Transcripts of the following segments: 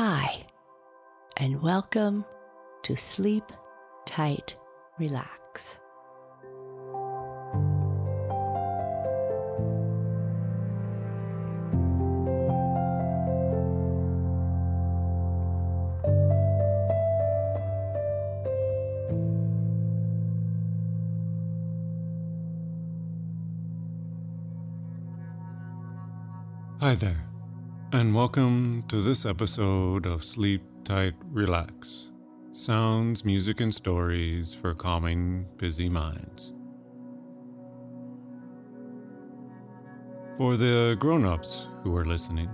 Hi, and welcome to Sleep Tight Relax. Hi there, and welcome to this episode of Sleep Tight Relax Sounds, Music, and Stories for Calming Busy Minds. For the grown ups who are listening,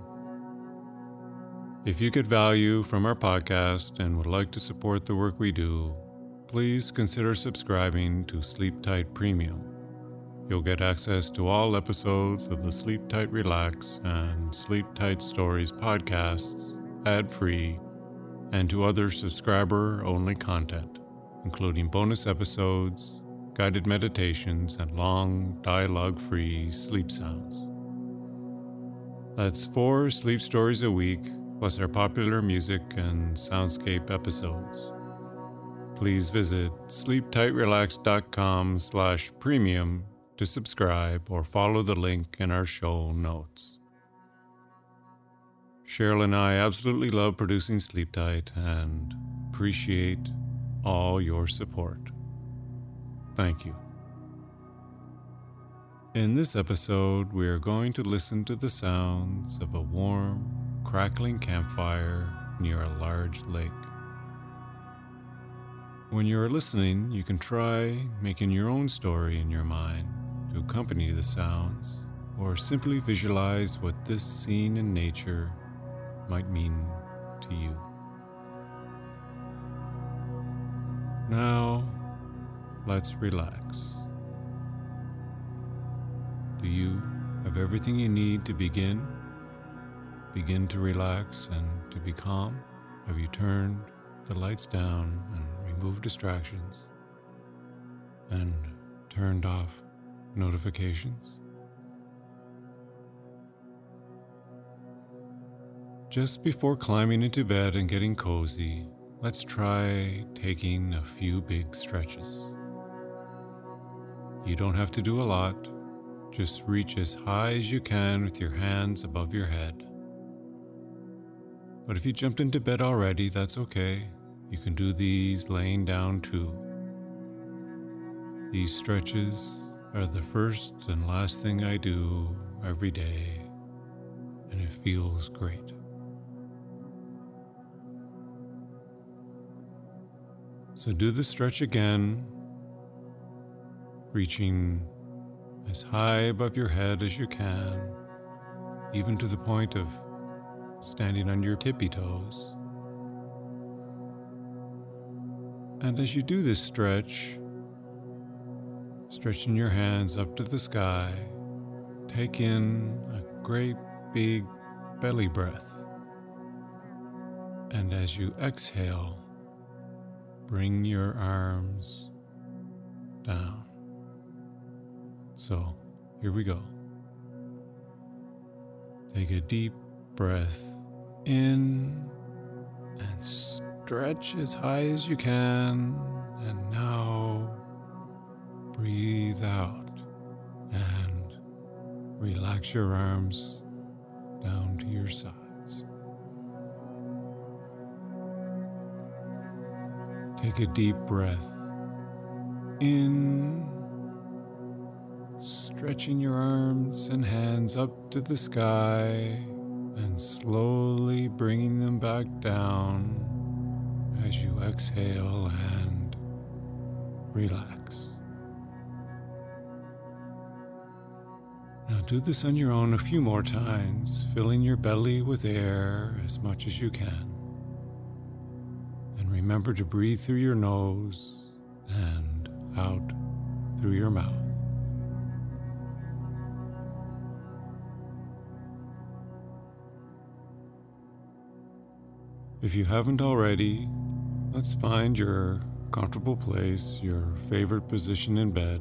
if you get value from our podcast and would like to support the work we do, please consider subscribing to Sleep Tight Premium You'll get access to all episodes of the Sleep Tight Relax and Sleep Tight Stories podcasts ad free and to other subscriber only content, including bonus episodes, guided meditations, and long dialogue free sleep sounds. That's four sleep stories a week, plus our popular music and soundscape episodes. Please visit sleeptightrelax.com slash premium to subscribe or follow the link in our show notes. Sheryl and I absolutely love producing Sleep Tight and appreciate all your support. Thank you. In this episode, we are going to listen to the sounds of a warm, crackling campfire near a large lake. When you are listening, you can try making your own story in your mind to accompany the sounds, or simply visualize what this scene in nature might mean to you. Now, let's relax. Do you have everything you need to begin? Begin to relax and to be calm? Have you turned the lights down and removed distractions? And turned off notifications. Just before climbing into bed and getting cozy, let's try taking a few big stretches. You don't have to do a lot, just reach as high as you can with your hands above your head. But if you jumped into bed already, that's okay. You can do these laying down too. These stretches are the first and last thing I do every day, and it feels great. So do the stretch again, reaching as high above your head as you can, even to the point of standing on your tippy toes. And as you do this stretch, Stretching your hands up to the sky, take in a great big belly breath. And as you exhale, bring your arms down. So here we go. Take a deep breath in and stretch as high as you can. And now breathe out and relax your arms down to your sides. Take a deep breath in, stretching your arms and hands up to the sky and slowly bringing them back down as you exhale and relax. Now do this on your own a few more times, filling your belly with air as much as you can. And remember to breathe through your nose and out through your mouth. If you haven't already, let's find your comfortable place, your favorite position in bed.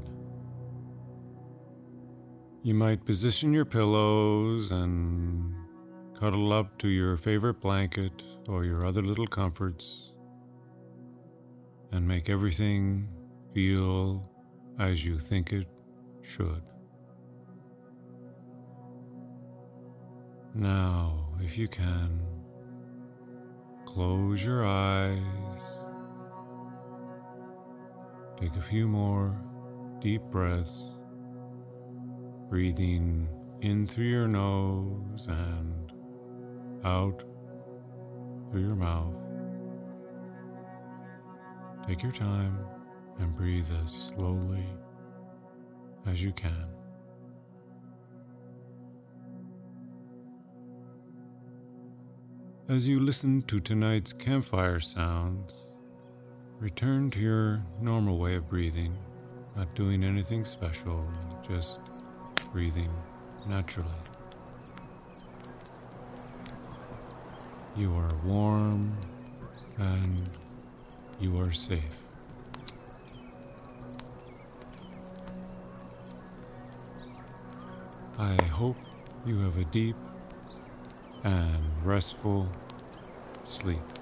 You might position your pillows and cuddle up to your favorite blanket or your other little comforts and make everything feel as you think it should. Now, if you can, close your eyes. Take a few more deep breaths breathing in through your nose and out through your mouth. Take your time and breathe as slowly as you can. As you listen to tonight's campfire sounds, return to your normal way of breathing, not doing anything special, just breathing naturally. You are warm and you are safe. I hope you have a deep and restful sleep.